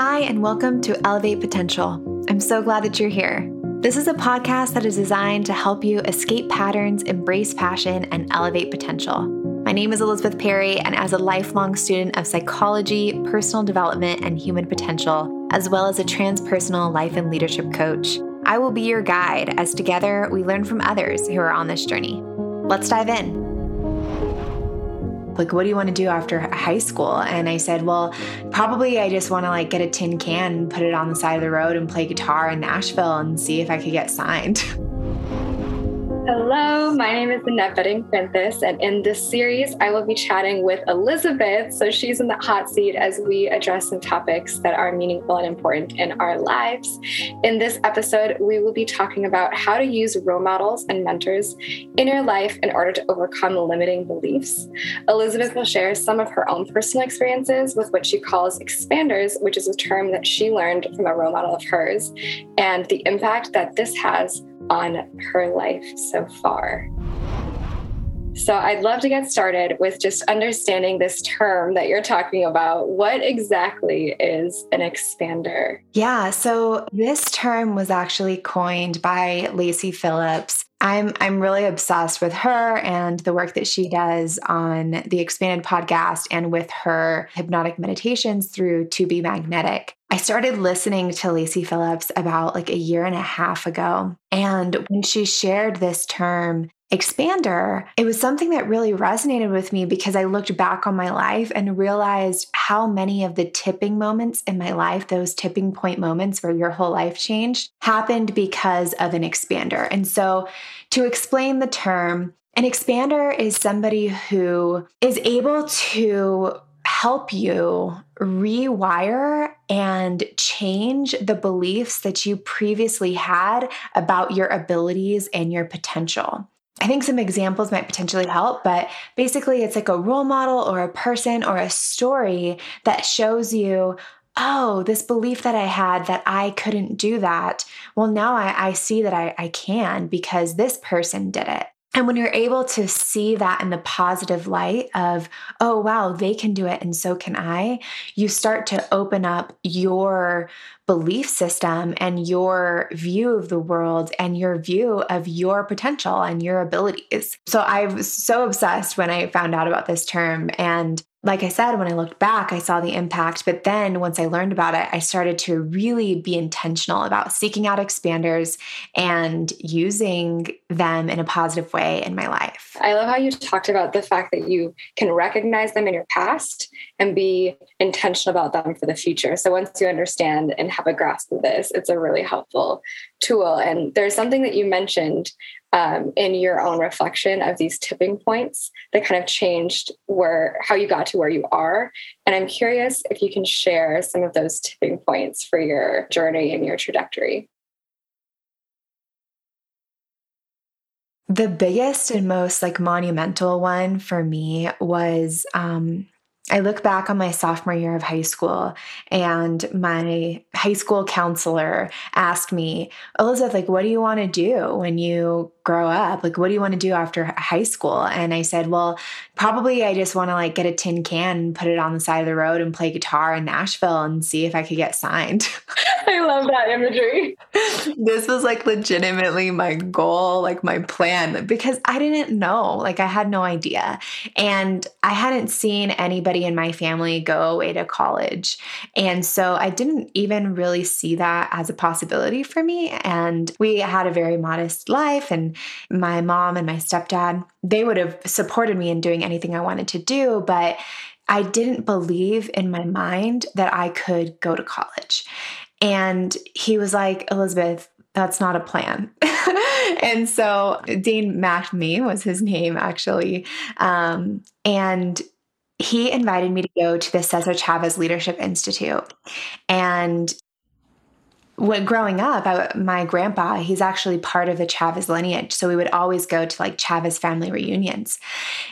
Hi, and welcome to Elevate Potential. I'm so glad that you're here. This is a podcast that is designed to help you escape patterns, embrace passion, and elevate potential. My name is Elizabeth Perry, and as a lifelong student of psychology, personal development, and human potential, as well as a transpersonal life and leadership coach, I will be your guide as together we learn from others who are on this journey. Let's dive in like what do you want to do after high school? And i said well probably i just want to like get a tin can and put it on the side of the road and play guitar in nashville and see if i could get signed Hello, my name is Annette Betting Prentice, and in this series, I will be chatting with Elizabeth. So she's in the hot seat as we address some topics that are meaningful and important in our lives. In this episode, we will be talking about how to use role models and mentors in your life in order to overcome limiting beliefs. Elizabeth will share some of her own personal experiences with what she calls expanders, which is a term that she learned from a role model of hers, and the impact that this has on her life so far. So, I'd love to get started with just understanding this term that you're talking about. What exactly is an expander? Yeah, so this term was actually coined by Lacy Phillips. I'm I'm really obsessed with her and the work that she does on the Expanded podcast and with her hypnotic meditations through To Be Magnetic. I started listening to Lacy Phillips about like a year and a half ago. And when she shared this term, expander, it was something that really resonated with me because I looked back on my life and realized how many of the tipping moments in my life, those tipping point moments where your whole life changed, happened because of an expander. And so, to explain the term, an expander is somebody who is able to help you rewire and change the beliefs that you previously had about your abilities and your potential. I think some examples might potentially help, but basically, it's like a role model or a person or a story that shows you, oh, this belief that I had that I couldn't do that. Well, now I, I see that I, I can because this person did it. And when you're able to see that in the positive light of, oh, wow, they can do it and so can I, you start to open up your belief system and your view of the world and your view of your potential and your abilities. So I was so obsessed when I found out about this term. And like I said, when I looked back, I saw the impact. But then once I learned about it, I started to really be intentional about seeking out expanders and using them in a positive way in my life. I love how you talked about the fact that you can recognize them in your past and be intentional about them for the future. So once you understand and have a grasp of this, it's a really helpful tool. And there's something that you mentioned um, in your own reflection of these tipping points that kind of changed where how you got to where you are. And i'm curious if you can share some of those tipping points for your journey and your trajectory. The biggest and most like monumental one for me was um I look back on my sophomore year of high school and my high school counselor asked me, Elizabeth, like, what do you want to do when you grow up? Like, what do you want to do after high school? And I said, well, probably I just want to like get a tin can and put it on the side of the road and play guitar in Nashville and see if I could get signed. I love that imagery. this was like legitimately my goal, like my plan, because I didn't know, like, I had no idea. And I hadn't seen anybody in my family go away to college. And so I didn't even really see that as a possibility for me. And we had a very modest life and my mom and my stepdad, they would have supported me in doing anything I wanted to do, but I didn't believe in my mind that I could go to college. And he was like, Elizabeth, that's not a plan. and so Dean MacNamee was his name, actually. Um, and he invited me to go to the Cesar Chavez Leadership Institute. And when growing up, I, my grandpa, he's actually part of the Chavez lineage. So we would always go to like Chavez family reunions.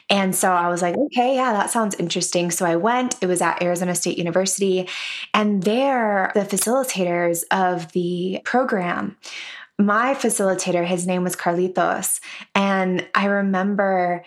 And so I was like, okay, yeah, that sounds interesting. So I went, it was at Arizona State University. And there, the facilitators of the program, my facilitator, his name was Carlitos. And I remember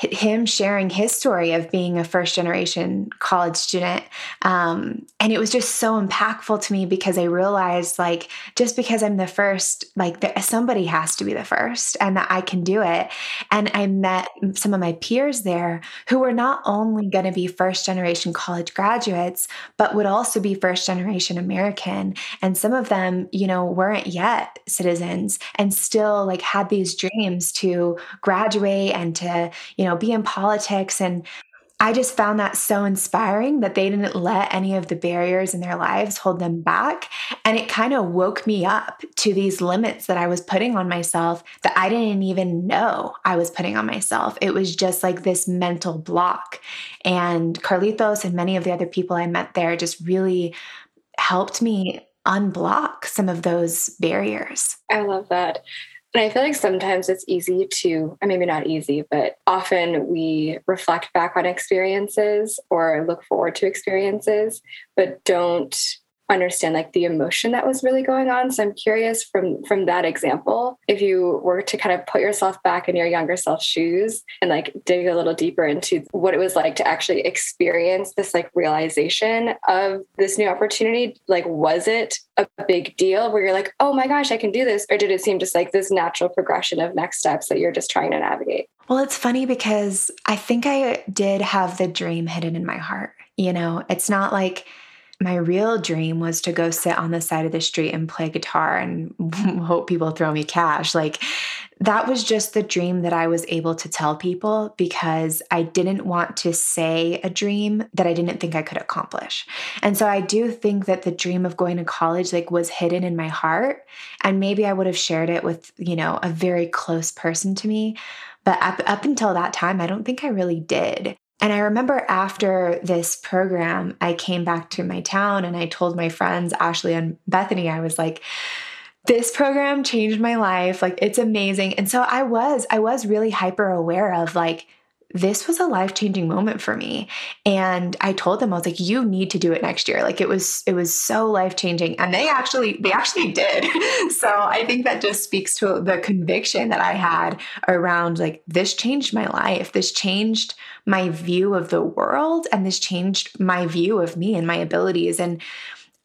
him sharing his story of being a first generation college student. Um, and it was just so impactful to me because I realized, like, just because I'm the first, like, the, somebody has to be the first and that I can do it. And I met some of my peers there who were not only going to be first generation college graduates, but would also be first generation American. And some of them, you know, weren't yet citizens and still like had these dreams to graduate and to, you know, be in politics. And I just found that so inspiring that they didn't let any of the barriers in their lives hold them back. And it kind of woke me up to these limits that I was putting on myself that I didn't even know I was putting on myself. It was just like this mental block. And Carlitos and many of the other people I met there just really helped me unblock some of those barriers. I love that. And I feel like sometimes it's easy to, or maybe not easy, but often we reflect back on experiences or look forward to experiences, but don't understand like the emotion that was really going on. So i'm curious from from that example if you were to kind of put yourself back in your younger self shoes and like dig a little deeper into what it was like to actually experience this like realization of this new opportunity like was it a big deal where you're like oh my gosh i can do this or did it seem just like this natural progression of next steps that you're just trying to navigate? Well it's funny because i think i did have the dream hidden in my heart you know? It's not like my real dream was to go sit on the side of the street and play guitar and hope people throw me cash. Like that was just the dream that I was able to tell people because I didn't want to say a dream that I didn't think I could accomplish. And so I do think that the dream of going to college like was hidden in my heart and maybe I would have shared it with, you know, a very close person to me. But up, up until that time, I don't think I really did. And I remember after this program, I came back to my town and I told my friends, Ashley and Bethany, I was like, this program changed my life. Like, it's amazing. And so I was, I was really hyper aware of like, this was a life changing moment for me. And I told them, I was like, you need to do it next year. Like it was, it was so life changing. And they actually, they actually did. so I think that just speaks to the conviction that I had around like, this changed my life. This changed my view of the world. And this changed my view of me and my abilities. And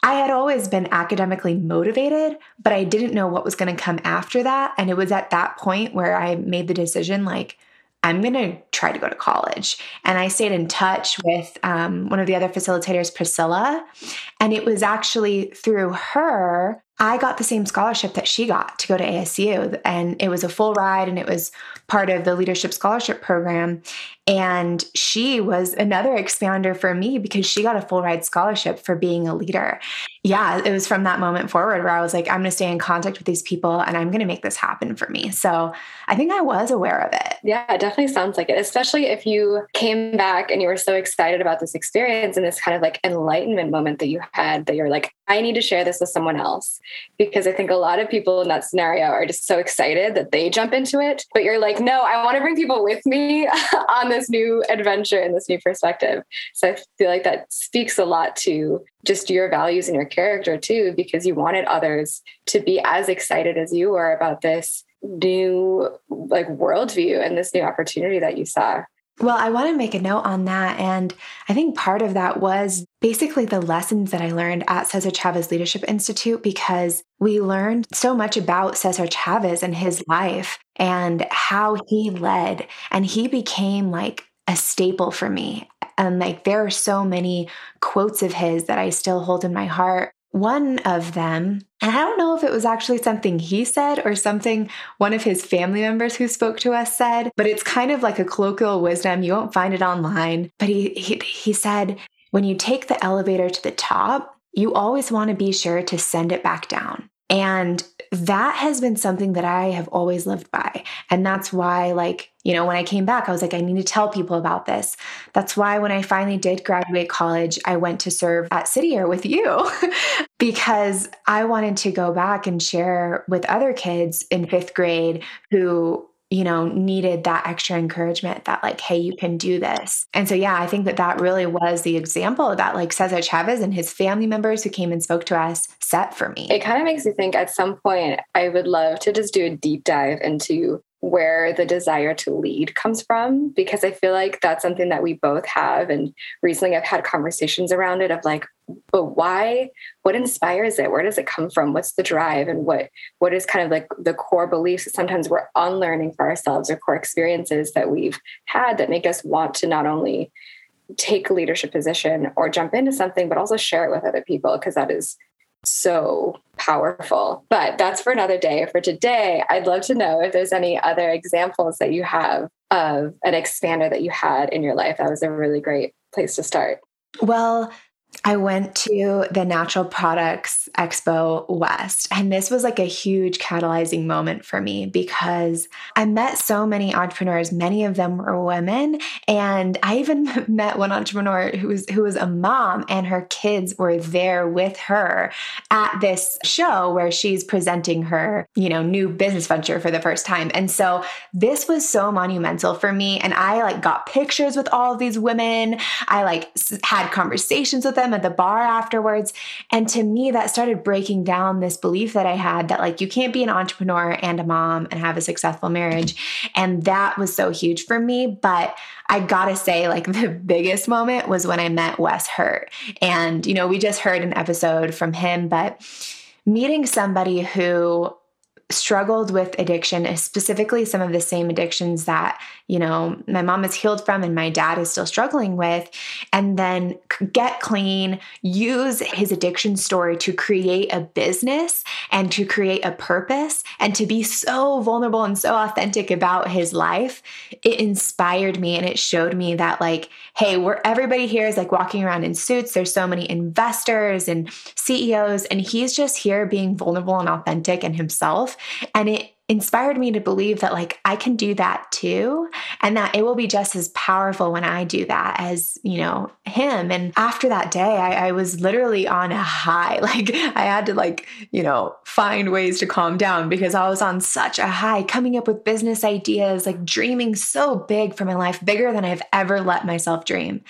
I had always been academically motivated, but I didn't know what was going to come after that. And it was at that point where I made the decision like, I'm going to try to go to college. And I stayed in touch with um, one of the other facilitators, Priscilla. And it was actually through her I got the same scholarship that she got to go to ASU. And it was a full ride and it was part of the leadership scholarship program. And she was another expander for me because she got a full ride scholarship for being a leader. Yeah, it was from that moment forward where I was like, I'm going to stay in contact with these people and I'm going to make this happen for me. So I think I was aware of it. Yeah, it definitely sounds like it, especially if you came back and you were so excited about this experience and this kind of like enlightenment moment that you had that you're like, I need to share this with someone else. Because I think a lot of people in that scenario are just so excited that they jump into it. But you're like, no, I want to bring people with me on this new adventure and this new perspective. So I feel like that speaks a lot to just your values and your character too, because you wanted others to be as excited as you were about this new like worldview and this new opportunity that you saw. Well, I want to make a note on that. And I think part of that was basically the lessons that I learned at Cesar Chavez Leadership Institute because we learned so much about Cesar Chavez and his life and how he led. And he became like a staple for me. And like there are so many quotes of his that I still hold in my heart one of them, and I don't know if it was actually something he said or something one of his family members who spoke to us said, but it's kind of like a colloquial wisdom. You won't find it online. But he, he, he said, when you take the elevator to the top, you always want to be sure to send it back down. And that has been something that I have always lived by. And that's why, like, you know, when I came back, I was like, I need to tell people about this. That's why when I finally did graduate college, I went to serve at City Year with you because I wanted to go back and share with other kids in fifth grade who you know, needed that extra encouragement that, like, hey, you can do this. And so, yeah, I think that that really was the example that, like, Cesar Chavez and his family members who came and spoke to us set for me. It kind of makes me think at some point, I would love to just do a deep dive into where the desire to lead comes from because I feel like that's something that we both have. And recently I've had conversations around it of like, but why? What inspires it? Where does it come from? What's the drive? And what what is kind of like the core beliefs that sometimes we're unlearning for ourselves or core experiences that we've had that make us want to not only take a leadership position or jump into something, but also share it with other people because that is so powerful. But that's for another day. For today, I'd love to know if there's any other examples that you have of an expander that you had in your life. That was a really great place to start. Well, I went to the Natural Products Expo West, and this was like a huge catalyzing moment for me because I met so many entrepreneurs. Many of them were women, and I even met one entrepreneur who was who was a mom, and her kids were there with her at this show where she's presenting her, you know, new business venture for the first time. And so this was so monumental for me, and I like got pictures with all of these women. I like had conversations with them them at the bar afterwards. And to me, that started breaking down this belief that I had that like you can't be an entrepreneur and a mom and have a successful marriage. And that was so huge for me. But I gotta say, like the biggest moment was when I met Wes Hurt. And, you know, we just heard an episode from him, but meeting somebody who struggled with addiction, uh, specifically some of the same addictions that, you know, my mom is healed from and my dad is still struggling with, and then get clean, use his addiction story to create a business and to create a purpose and to be so vulnerable and so authentic about his life. It inspired me and it showed me that, like, hey, where everybody here is like walking around in suits. There's so many investors and CEOs, and he's just here being vulnerable and authentic and himself. And it inspired me to believe that like I can do that too and that it will be just as powerful when I do that as you know him. And after that day I, I, was literally on a high. Like I had to like you know find ways to calm down because I was on such a high coming up with business ideas like dreaming so big for my life bigger than I've ever let myself dream.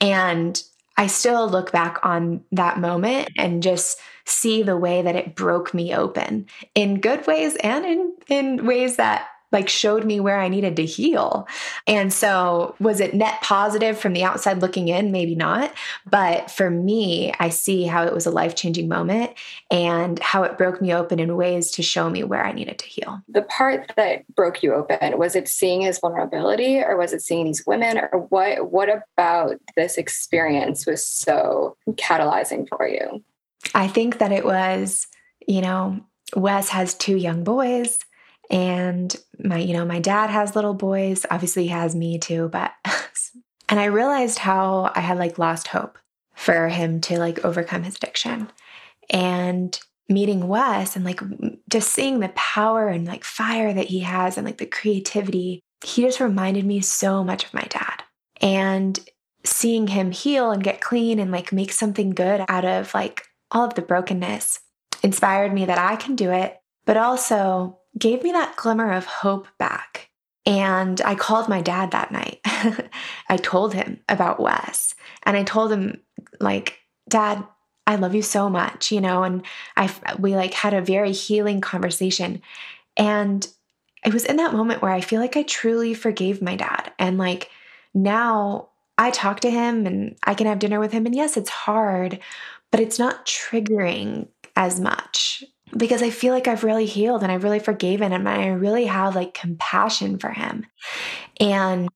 And I still look back on that moment and just see the way that it broke me open in good ways and in, in ways that like showed me where I needed to heal. And so, was it net positive from the outside looking in? Maybe not. But for me, I see how it was a life changing moment and how it broke me open in ways to show me where I needed to heal. The part that broke you open was it seeing his vulnerability or was it seeing these women or what what about this experience was so catalyzing for you? I think that it was, you know, Wes has two young boys and my you know my dad has little boys. Obviously he has me too but and i realized how i had like lost hope for him to like overcome his addiction. And meeting wes and like just seeing the power and like fire that he has and like the creativity he just reminded me so much of my dad. And seeing him heal and get clean and like make something good out of like all of the brokenness inspired me that I can do it, but also gave me that glimmer of hope back. And I called my dad that night. I told him about Wes and I told him, like, Dad, I love you so much, you know, and I we like had a very healing conversation. And it was in that moment where I feel like I truly forgave my dad. And like now I talk to him and I can have dinner with him. And yes, it's hard, but it's not triggering as much because I feel like I've really healed and I've really forgiven him and I really have like compassion for him. And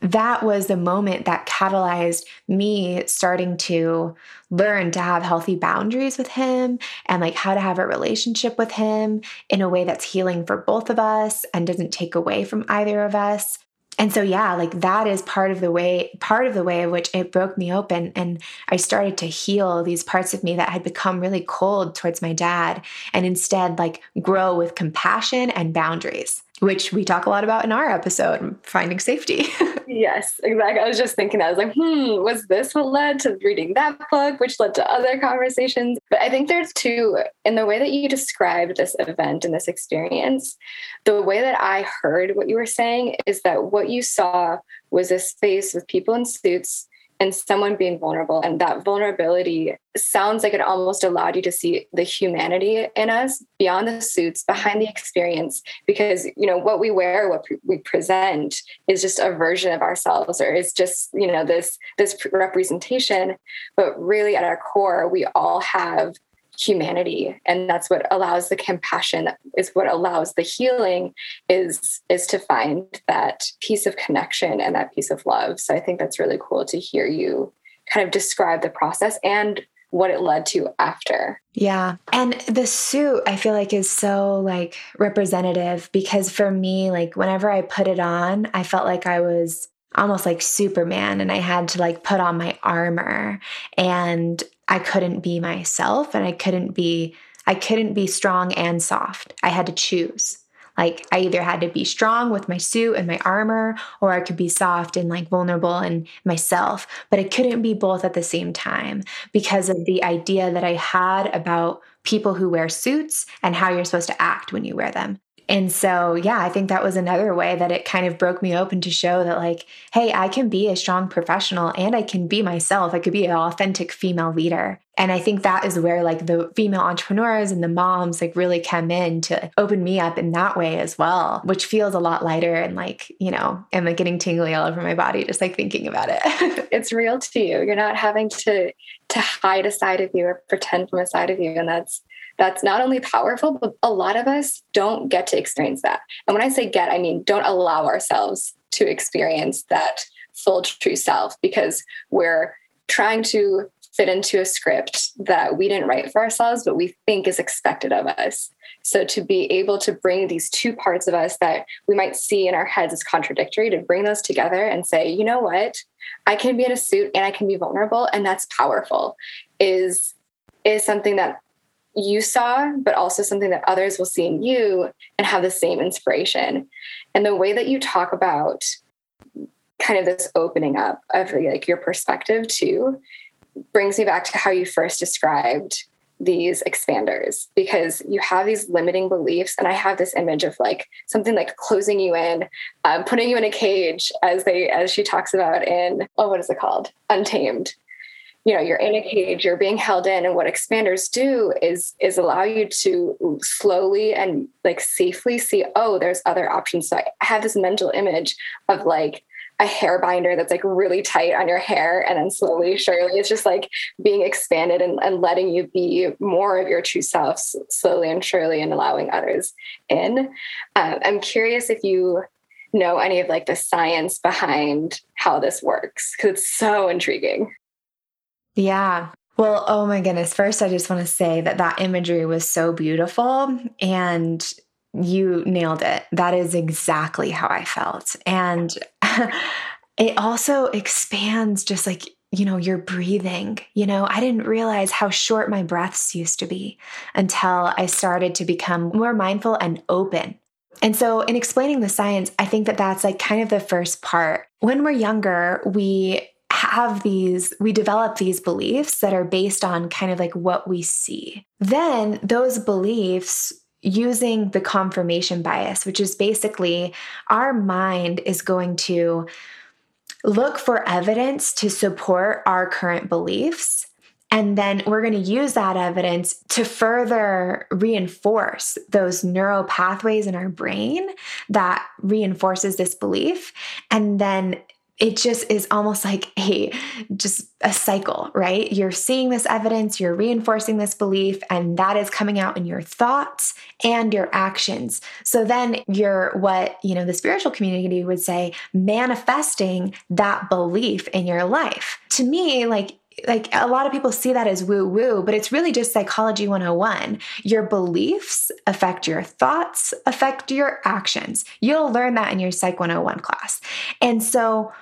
that was the moment that catalyzed me starting to learn to have healthy boundaries with him and like how to have a relationship with him in a way that's healing for both of us and doesn't take away from either of us and so yeah like that is part of the way part of the way of which it broke me open and i started to heal these parts of me that had become really cold towards my dad and instead like grow with compassion and boundaries which we talk a lot about in our episode, finding safety. yes, exactly. I was just thinking, I was like, hmm, was this what led to reading that book, which led to other conversations? But I think there's two, in the way that you described this event and this experience, the way that I heard what you were saying is that what you saw was a space with people in suits and someone being vulnerable. And that vulnerability sounds like it almost allowed you to see the humanity in us beyond the suits, behind the experience, because, you know, what we wear, what we present is just a version of ourselves or is just, you know, this, this representation. But really at our core, we all have humanity and that's what allows the compassion is what allows the healing is is to find that piece of connection and that piece of love so i think that's really cool to hear you kind of describe the process and what it led to after. Yeah. And the suit I feel like is so like representative because for me like whenever I put it on, I felt like I was almost like Superman and I had to like put on my armor and I couldn't be myself and I couldn't be I couldn't be strong and soft. I had to choose. Like I either had to be strong with my suit and my armor or I could be soft and like vulnerable and myself, but I couldn't be both at the same time because of the idea that I had about people who wear suits and how you're supposed to act when you wear them. And so, yeah, I think that was another way that it kind of broke me open to show that, like, hey, I can be a strong professional and I can be myself. I could be an authentic female leader. And I think that is where, like, the female entrepreneurs and the moms, like, really come in to open me up in that way as well, which feels a lot lighter. And, like, you know, I'm like getting tingly all over my body just like thinking about it. it's real to you. You're not having to to hide a side of you or pretend from a side of you. And that's that's not only powerful, but a lot of us don't get to experience that. And when I say get, I mean don't allow ourselves to experience that full true self because we're trying to fit into a script that we didn't write for ourselves, but we think is expected of us. So to be able to bring these two parts of us that we might see in our heads as contradictory, to bring those together and say, you know what, I can be in a suit and I can be vulnerable, and that's powerful, is is something that you saw, but also something that others will see in you and have the same inspiration. And the way that you talk about kind of this opening up of like your perspective too brings me back to how you first described these expanders because you have these limiting beliefs and i have this image of like something like closing you in um, putting you in a cage as they as she talks about in oh what is it called? Untamed. You know you're in a cage you're being held in and what expanders do is is allow you to slowly and like safely see oh there's other options. So i have this mental image of like a hair binder that's like really tight on your hair and then slowly surely it's just like being expanded and, and letting you be more of your true self slowly and surely and allowing others in uh, i'm curious if you know any of like the science behind how this works because it's so intriguing yeah. Well, oh my goodness. First, I just want to say that that imagery was so beautiful and you nailed it. That is exactly how I felt. And it also expands just like, you know, your breathing. You know, I didn't realize how short my breaths used to be until I started to become more mindful and open and so, in explaining the science, I think that that's like kind of the first part. When we're younger, we have these, we develop these beliefs that are based on kind of like what we see. Then those beliefs using the confirmation bias, which is basically our mind is going to look for evidence to support our current beliefs. And then we're going to use that evidence to further reinforce those neural pathways in our brain that reinforces this belief. And then it just is almost like a just a cycle, right? You're seeing this evidence, you're reinforcing this belief, and that is coming out in your thoughts and your actions. So then you're what, you know, the spiritual community would say, manifesting that belief in your life. To me, like like a lot of people see that as woo woo, but it's really just psychology 101. Your beliefs affect your thoughts, affect your actions. You'll learn that in your Psych 101 class. And so,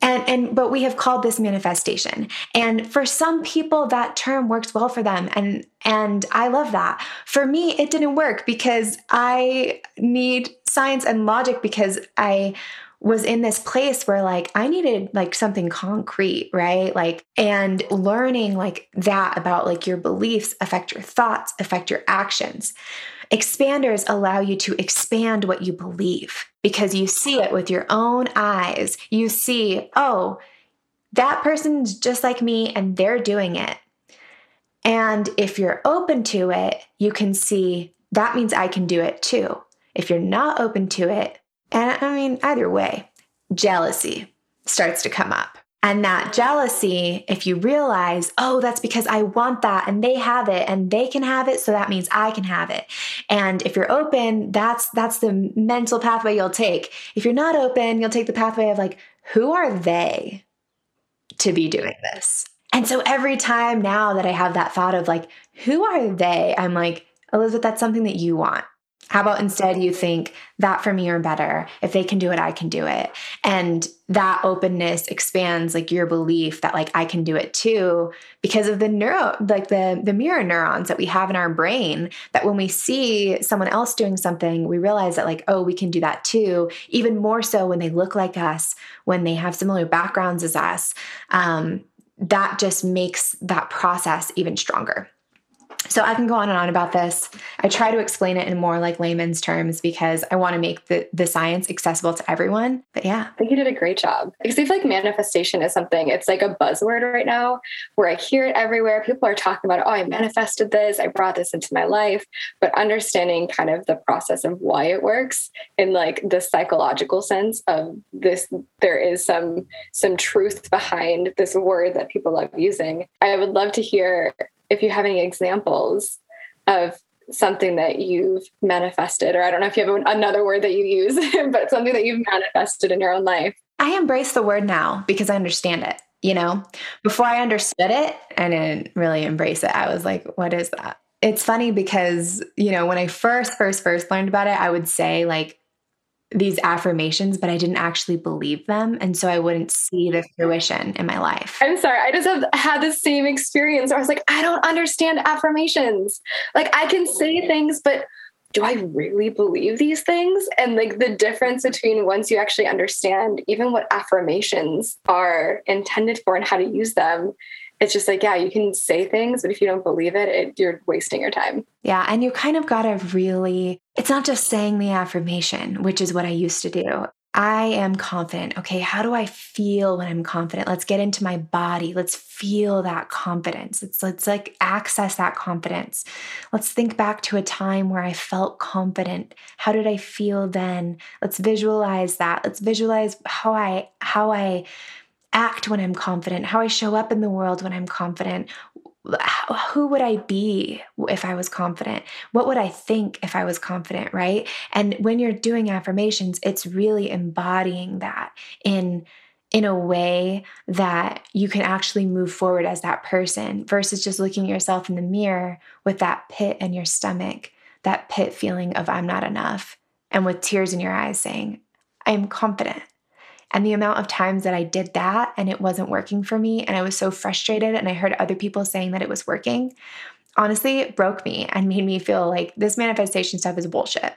and and but we have called this manifestation and for some people that term works well for them and and i love that for me it didn't work because i need science and logic because i was in this place where like I needed like something concrete, right? Like and learning like that about like your beliefs affect your thoughts, affect your actions. Expanders allow you to expand what you believe because you see it with your own eyes. You see, oh, that person's just like me and they're doing it. And if you're open to it, you can see that means I can do it too. If you're not open to it, and I mean, either way, jealousy starts to come up. And that jealousy, if you realize, oh, that's because I want that and they have it and they can have it, so that means I can have it. And if you're open, that's that's the mental pathway you'll take. If you're not open, you'll take the pathway of like, who are they to be doing this? And so every time now that I have that thought of like, who are they? I'm like, Elizabeth, that's something that you want. How about instead you think that for me or better? If they can do it, I can do it. And that openness expands like your belief that like I can do it too because of the neuro like the the mirror neurons that we have in our brain that when we see someone else doing something, we realize that like oh, we can do that too, even more so when they look like us, when they have similar backgrounds as us. Um, that just makes that process even stronger. So I can go on and on about this. I try to explain it in more like layman's terms because I want to make the, the science accessible to everyone. But yeah. I think you did a great job. Because I feel like manifestation is something, it's like a buzzword right now where I hear it everywhere. People are talking about, oh, I manifested this, I brought this into my life. But understanding kind of the process of why it works in like the psychological sense of this, there is some some truth behind this word that people love using. I would love to hear if you have any examples of something that you've manifested, or I don't know if you have another word that you use, but something that you've manifested in your own life. I embrace the word now because I understand it. You know, before I understood it, I didn't really embrace it. I was like, what is that? It's funny because, you know, when I first, first, first learned about it, I would say, like, these affirmations, but I didn't actually believe them. And so I wouldn't see the mm. fruition in my life. I'm sorry. I just have had the same experience where I was like, I don't understand affirmations. Like I can say things, but do I really believe these things? And like the difference between once you actually understand even what affirmations are intended for and how to use them it's just like, yeah, you can say things, but if you don't believe it, it you're wasting your time. Yeah. And you kind of got to really, it's not just saying the affirmation, which is what I used to do. I am confident. Okay, how do I feel when I'm confident? Let's get into my body. Let's feel that confidence. Let's let's like access that confidence. Let's think back to a time where I felt confident. How did I feel then? Let's visualize that. Let's visualize how I how I act when I'm confident, how I show up in the world when I'm confident. who would I be if I was confident? What would I think if I was confident, right? And when you're doing affirmations, it's really embodying that in in a way that you can actually move forward as that person versus just looking at yourself in the mirror with that pit in your stomach, that pit feeling of I'm not enough, and with tears in your eyes saying, I am confident. And the amount of times that I did that and it wasn't working for me, and I was so frustrated, and I heard other people saying that it was working, honestly, it broke me and made me feel like this manifestation stuff is bullshit.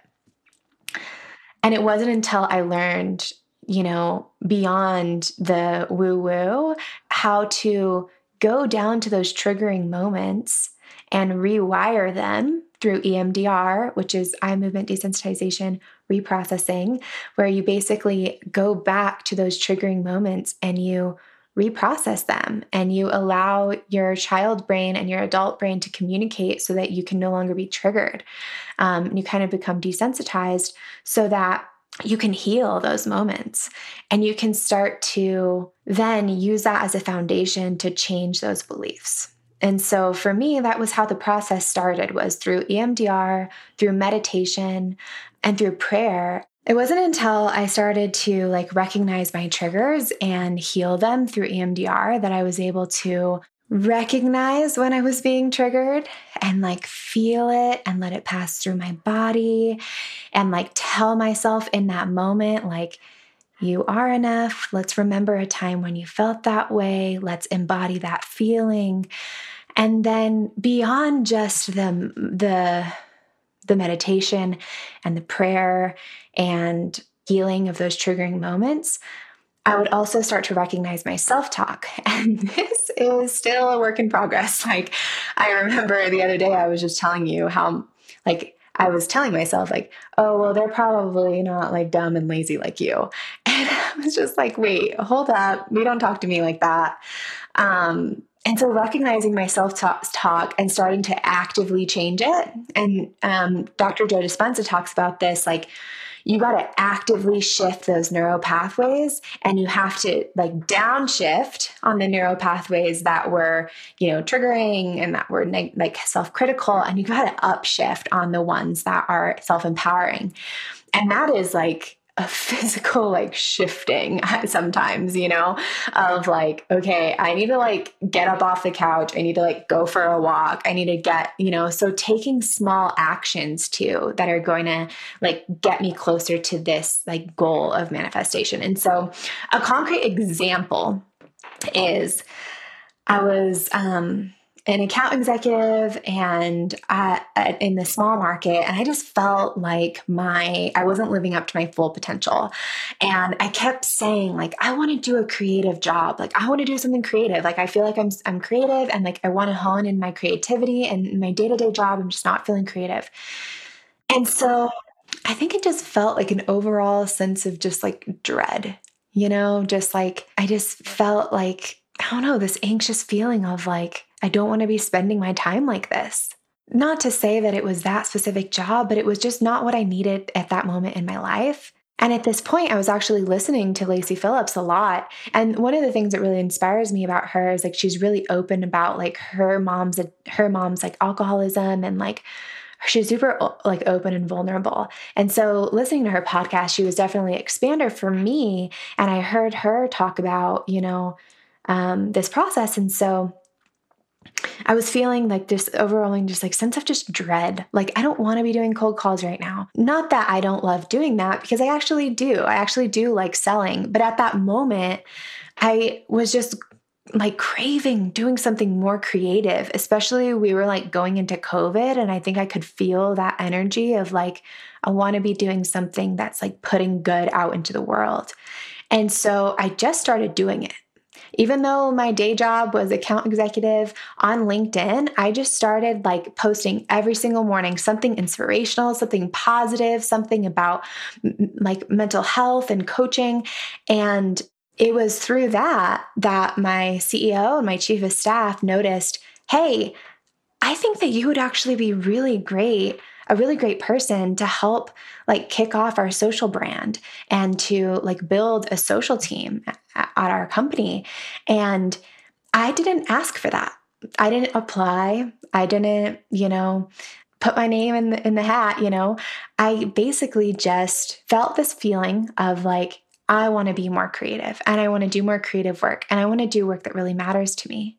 And it wasn't until I learned, you know, beyond the woo woo, how to go down to those triggering moments and rewire them through EMDR, which is eye movement desensitization reprocessing, where you basically go back to those triggering moments and you reprocess them and you allow your child brain and your adult brain to communicate so that you can no longer be triggered. Um, you kind of become desensitized so that you can heal those moments and you can start to then use that as a foundation to change those beliefs. And so for me, that was how the process started was through EMDR, through meditation, and through prayer. It wasn't until I started to like recognize my triggers and heal them through EMDR that I was able to recognize when I was being triggered and like feel it and let it pass through my body and like tell myself in that moment, like, you are enough. Let's remember a time when you felt that way. Let's embody that feeling. And then beyond just the the the meditation and the prayer and healing of those triggering moments, I would also start to recognize my self talk. And this is still a work in progress. Like, I remember the other day, I was just telling you how, like, I was telling myself, like, oh, well, they're probably not like dumb and lazy like you. And I was just like, wait, hold up. We don't talk to me like that. Um, and so recognizing my self-talk and starting to actively change it. And um, Dr. Joe Dispenza talks about this, like, you got to actively shift those neural pathways and you have to like downshift on the neural pathways that were you know triggering and that were neg- like self-critical and you got to upshift on the ones that are self-empowering and that is like a physical like shifting sometimes, you know, of like, okay, I need to like get up off the couch. I need to like go for a walk. I need to get, you know, so taking small actions too that are going to like get me closer to this like goal of manifestation. And so a concrete example is I was, um, an account executive and uh, in the small market and i just felt like my i wasn't living up to my full potential. And i kept saying like i want to do a creative job. Like i want to do something creative. Like i feel like i'm i'm creative and like i want to hone in my creativity and my day-to-day job. I'm just not feeling creative. And so i think it just felt like an overall sense of just like dread you know? Just like i just felt like I don't know, this anxious feeling of like, I don't want to be spending my time like this. Not to say that it was that specific job, but it was just not what I needed at that moment in my life. And at this point, I was actually listening to Lacy Phillips a lot. And one of the things that really inspires me about her is like she's really open about like her mom's her mom's like alcoholism and like she's super like open and vulnerable. And so listening to her podcast, she was definitely an expander for me. And I heard her talk about, you know, um, this process. And so I was feeling like this overwhelming, just like sense of just dread. Like, I don't want to be doing cold calls right now. Not that I don't love doing that because I actually do. I actually do like selling. But at that moment, I was just like craving doing something more creative, especially we were like going into COVID. And I think I could feel that energy of like, I want to be doing something that's like putting good out into the world. And so I just started doing it. Even though my day job was account executive on LinkedIn, I just started like posting every single morning something inspirational, something positive, something about m- like mental health and coaching. And it was through that that my CEO and my chief of staff noticed hey, I think that you would actually be really great a really great person to help like kick off our social brand and to like build a social team at, our company. And I didn't ask for that. I didn't apply. I didn't, you know, put my name in the, in the hat, you know. I basically just felt this feeling of like I want to be more creative and I want to do more creative work and I want to do work that really matters to me.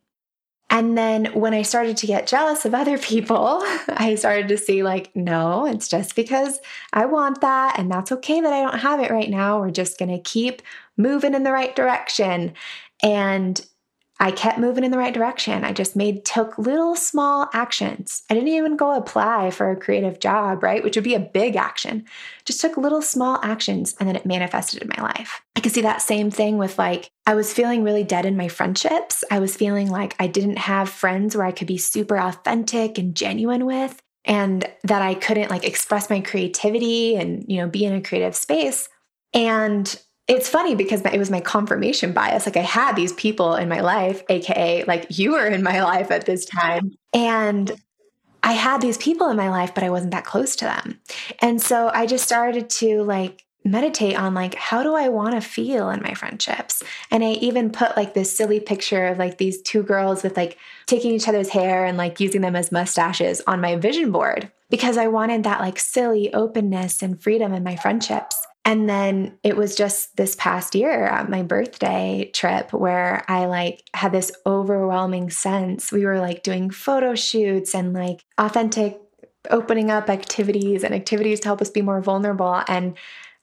And then when I started to get jealous of other people, I started to see, like, no, it's just because I want that. And that's okay that I don't have it right now. We're just going to keep moving in the right direction. And I kept moving in the right direction. I just made, took little small actions. I didn't even go apply for a creative job, right? Which would be a big action. Just took little small actions and then it manifested in my life. I could see that same thing with like, I was feeling really dead in my friendships. I was feeling like I didn't have friends where I could be super authentic and genuine with and that I couldn't like express my creativity and, you know, be in a creative space. And it's funny because it was my confirmation bias. Like I had these people in my life, AKA like you were in my life at this time. And I had these people in my life, but I wasn't that close to them. And so I just started to like meditate on like how do I want to feel in my friendships? And I even put like this silly picture of like these two girls with like taking each other's hair and like using them as mustaches on my vision board because I wanted that like silly openness and freedom in my friendships. And then it was just this past year at my birthday trip where I like had this overwhelming sense. We were like doing photo shoots and like authentic opening up activities and activities to help us be more vulnerable. And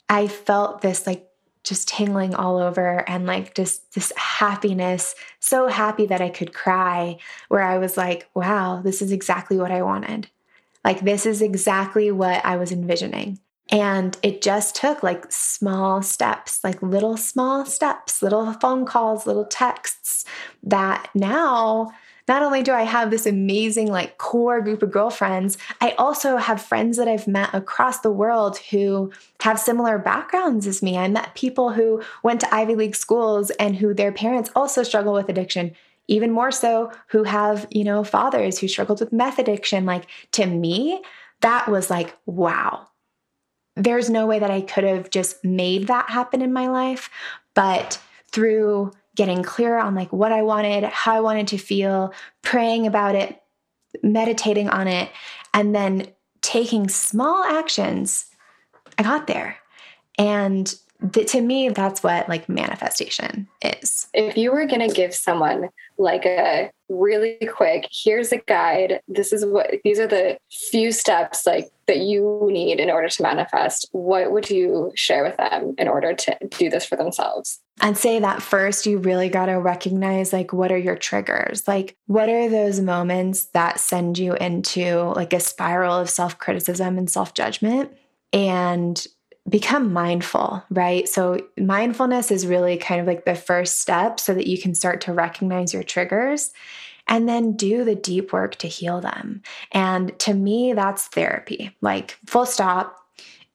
I felt this like just tingling all over and like just this happiness, so happy that I could cry, where I was like, wow, this is exactly what I wanted. Like, this is exactly what I was envisioning. And it just took like small steps, like little small steps, little phone calls, little texts that now not only do I have this amazing, like, core group of girlfriends, I also have friends that I've met across the world who have similar backgrounds as me. I met people who went to Ivy League schools and who their parents also struggle with addiction even more so who have, you know, fathers who struggled with meth addiction. Like to me, that was like, wow. There's no way that I could have just made that happen in my life. But through getting clear on like what I wanted, how I wanted to feel, praying about it, meditating on it, and then taking small actions, I got there. And th- to me, that's what like manifestation is. If you were going to give someone like a really quick here's a guide this is what these are the few steps like that you need in order to manifest what would you share with them in order to do this for themselves I'd say that first, you really got to recognize like what are your triggers? Like, what are those moments that send you into like a spiral of self criticism and self judgment? And become mindful, right? So, mindfulness is really kind of like the first step so that you can start to recognize your triggers and then do the deep work to heal them. And to me, that's therapy, like full stop.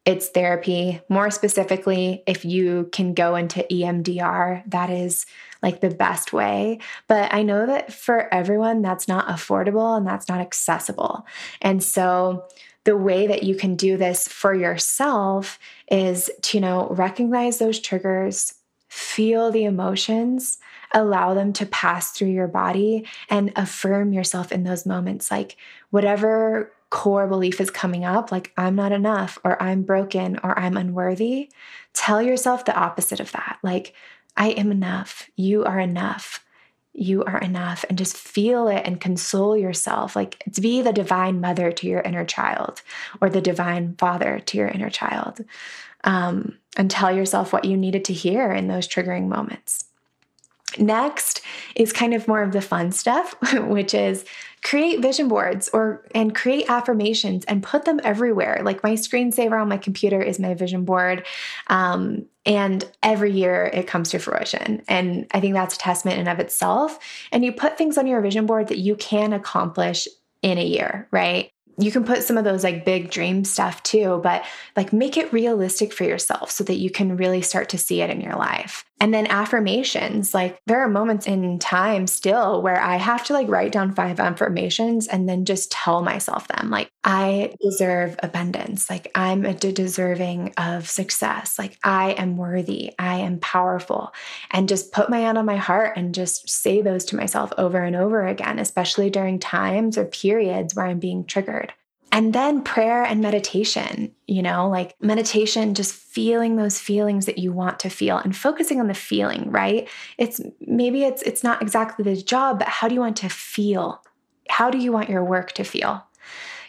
It's therapy. More specifically, if you can go into EMDR, that is like the best way. But I know that for everyone, that's not affordable and that's not accessible. And so, the way that you can do this for yourself is to you know recognize those triggers feel the emotions allow them to pass through your body and affirm yourself in those moments like whatever core belief is coming up like i'm not enough or i'm broken or i'm unworthy tell yourself the opposite of that like i am enough you are enough you are enough and just feel it and console yourself. Like be the divine mother to your inner child or the divine father to your inner child. Um, and tell yourself what you needed to hear in those triggering moments. Next is kind of more of the fun stuff, which is create vision boards or and create affirmations and put them everywhere. Like my screensaver on my computer is my vision board. Um, and every year it comes to fruition. And I think that's a testament in of itself. And you put things on your vision board that you can accomplish in a year, right? you can put some of those like big dream stuff too, but like make it realistic for yourself so that you can really start to see it in your life. And then affirmations, like there are moments in time still where I have to like write down five affirmations and then just tell myself them. Like, I deserve abundance. Like, I'm deserving of success. Like, I am worthy. I am powerful. And just put my hand on my heart and just say those to myself over and over again, especially during times or periods where I'm being triggered. And then prayer and meditation, you know, like meditation, just feeling those feelings that you want to feel and focusing on the feeling, right? It's maybe it's it's not exactly the job, but how do you want to feel? How do you want your work to feel?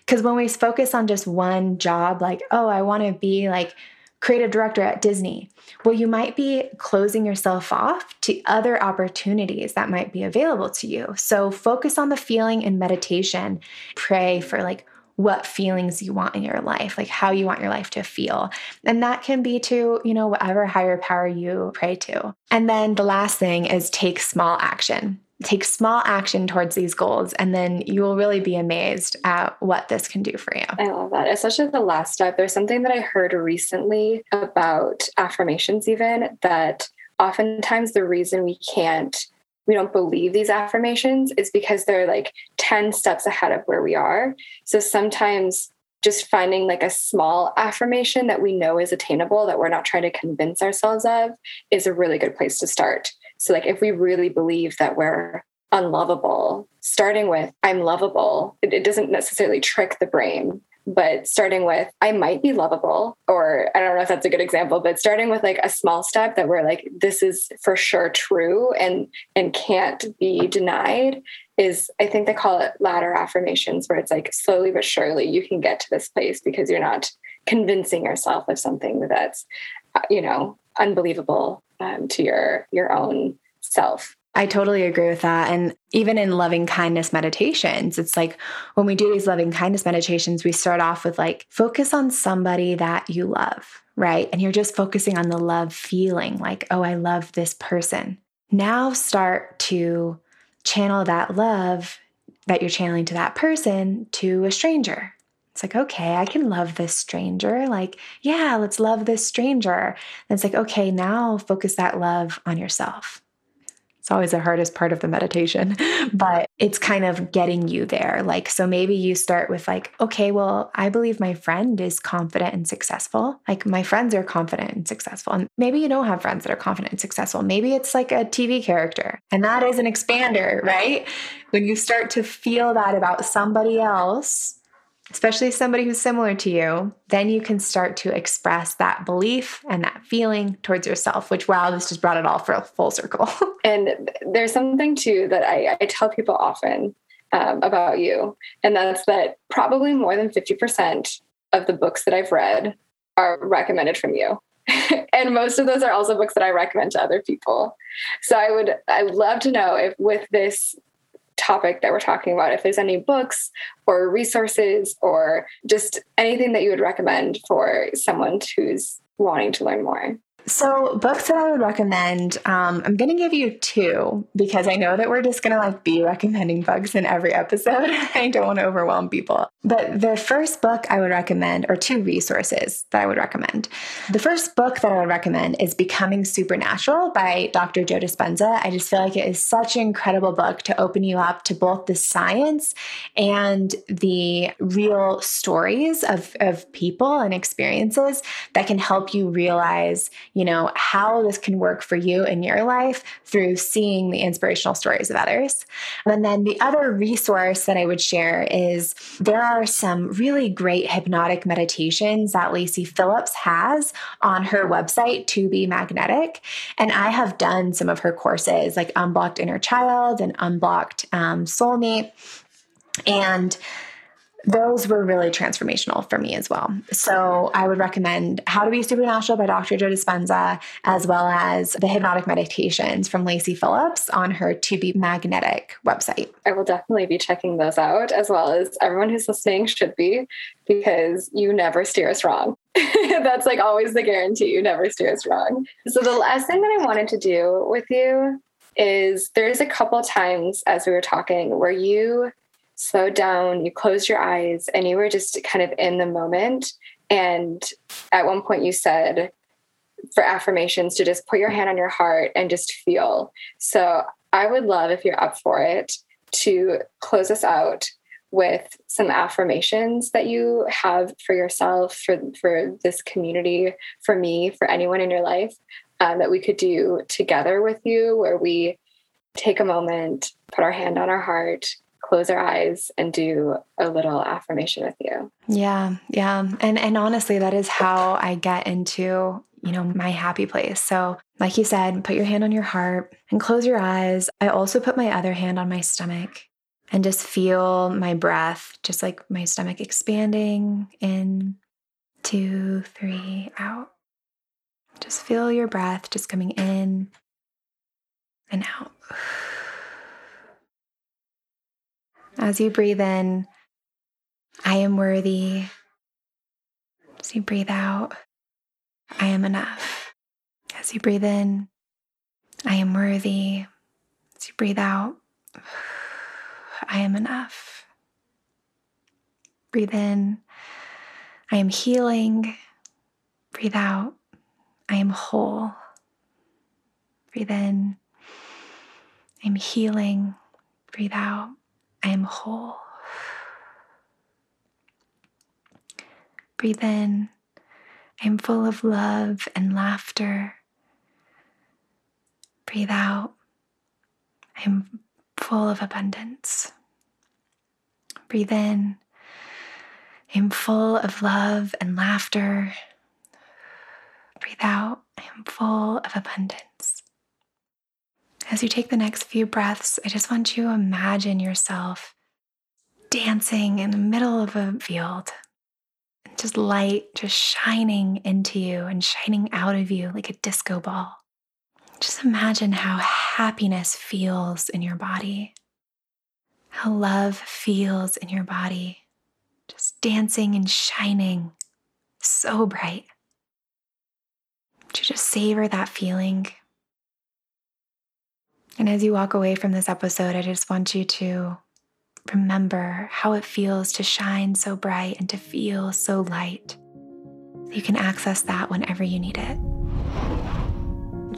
Because when we focus on just one job, like, oh, I want to be like creative director at Disney. Well, you might be closing yourself off to other opportunities that might be available to you. So focus on the feeling in meditation. Pray for like what feelings you want in your life, like how you want your life to feel. And that can be to, you know, whatever higher power you pray to. And then the last thing is take small action. Take small action towards these goals, and then you will really be amazed at what this can do for you. I love that. Especially the last step. There's something that I heard recently about affirmations, even that oftentimes the reason we can't we don't believe these affirmations is because they're like 10 steps ahead of where we are. So sometimes just finding like a small affirmation that we know is attainable that we're not trying to convince ourselves of is a really good place to start. So like if we really believe that we're unlovable, starting with I'm lovable, it, it doesn't necessarily trick the brain but starting with i might be lovable or i don't know if that's a good example but starting with like a small step that we're like this is for sure true and and can't be denied is i think they call it ladder affirmations where it's like slowly but surely you can get to this place because you're not convincing yourself of something that's uh, you know unbelievable um, to your your own self I totally agree with that. And even in loving kindness meditations, it's like when we do these loving kindness meditations, we start off with like, focus on somebody that you love, right? And you're just focusing on the love feeling, like, oh, I love this person. Now start to channel that love that you're channeling to that person to a stranger. It's like, okay, I can love this stranger. Like, yeah, let's love this stranger. And it's like, okay, now focus that love on yourself. It's always the hardest part of the meditation, but it's kind of getting you there. Like, so maybe you start with, like, okay, well, I believe my friend is confident and successful. Like, my friends are confident and successful. And maybe you don't have friends that are confident and successful. Maybe it's like a TV character, and that is an expander, right? When you start to feel that about somebody else, especially somebody who's similar to you, then you can start to express that belief and that feeling towards yourself, which, wow, this just brought it all for a full circle. and there's something too that I, I tell people often um, about you, and that's that probably more than 50% of the books that I've read are recommended from you. and most of those are also books that I recommend to other people. So I would I would love to know if with this topic that we're talking about, if there's any books or resources or just anything that you would recommend for someone who's wanting to learn more. So, books that I would recommend, um, I'm going to give you two because I know that we're just going to like be recommending books in every episode. I don't want to overwhelm people. But the first book I would recommend, or two resources that I would recommend. The first book that I would recommend is Becoming Supernatural by Dr. Joe Dispenza. I just feel like it is such an incredible book to open you up to both the science and the real stories of, of people and experiences that can help you realize you know, how this can work for you in your life through seeing the inspirational stories of others. And then the other resource that I would share is there are some really great hypnotic meditations that Lacy Phillips has on her website, To Be Magnetic. And I have done some of her courses like Unblocked Inner Child and Unblocked um, Soulmate. And those were really transformational for me as well. So I would recommend How to Be Supernatural by Dr. Joe Dispenza, as well as the hypnotic meditations from Lacy Phillips on her To Be Magnetic website. I will definitely be checking those out, as well as everyone who's listening should be, because you never steer us wrong. That's like always the guarantee. You never steer us wrong. So the last thing that I wanted to do with you is there's a couple times as we were talking where you slowed down, you closed your eyes, and you were just kind of in the moment. And at one point, you said for affirmations to just put your hand on your heart and just feel. So I would love if you're up for it to close us out with some affirmations that you have for yourself, for, for this community, for me, for anyone in your life um, that we could do together with you, where we take a moment, put our hand on our heart, close our eyes and do a little affirmation with you. Yeah, yeah. And and honestly that is how I get into, you know, my happy place. So, like you said, put your hand on your heart and close your eyes. I also put my other hand on my stomach and just feel my breath, just like my stomach expanding in two, three, out. Just feel your breath just coming in and out. As you breathe in, I am worthy. As you breathe out, I am enough. As you breathe in, I am worthy. As you breathe out, I am enough. Breathe in, I am healing. Breathe out, I am whole. Breathe in, I'm healing. Breathe out, I am whole. Breathe in. I am full of love and laughter. Breathe out. I am full of abundance. Breathe in. I am full of love and laughter. Breathe out. I am full of abundance. As you take the next few breaths, I just want you to imagine yourself dancing in the middle of a field. And just light just shining into you and shining out of you like a disco ball. Just imagine how happiness feels in your body, how love feels in your body, just dancing and shining so bright. To just savor that feeling and as you walk away from this episode, I just want you to remember how it feels to shine so bright and to feel so light. You can access that whenever you need it.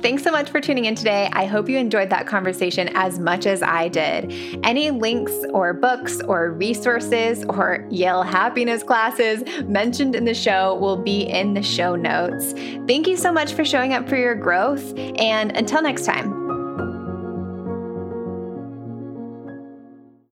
Thanks so much for tuning in today. I hope you enjoyed that conversation as much as I did. Any links or books or resources or Yale happiness classes mentioned in the show will be in the show notes. Thank you so much for showing up for your growth. And until next time,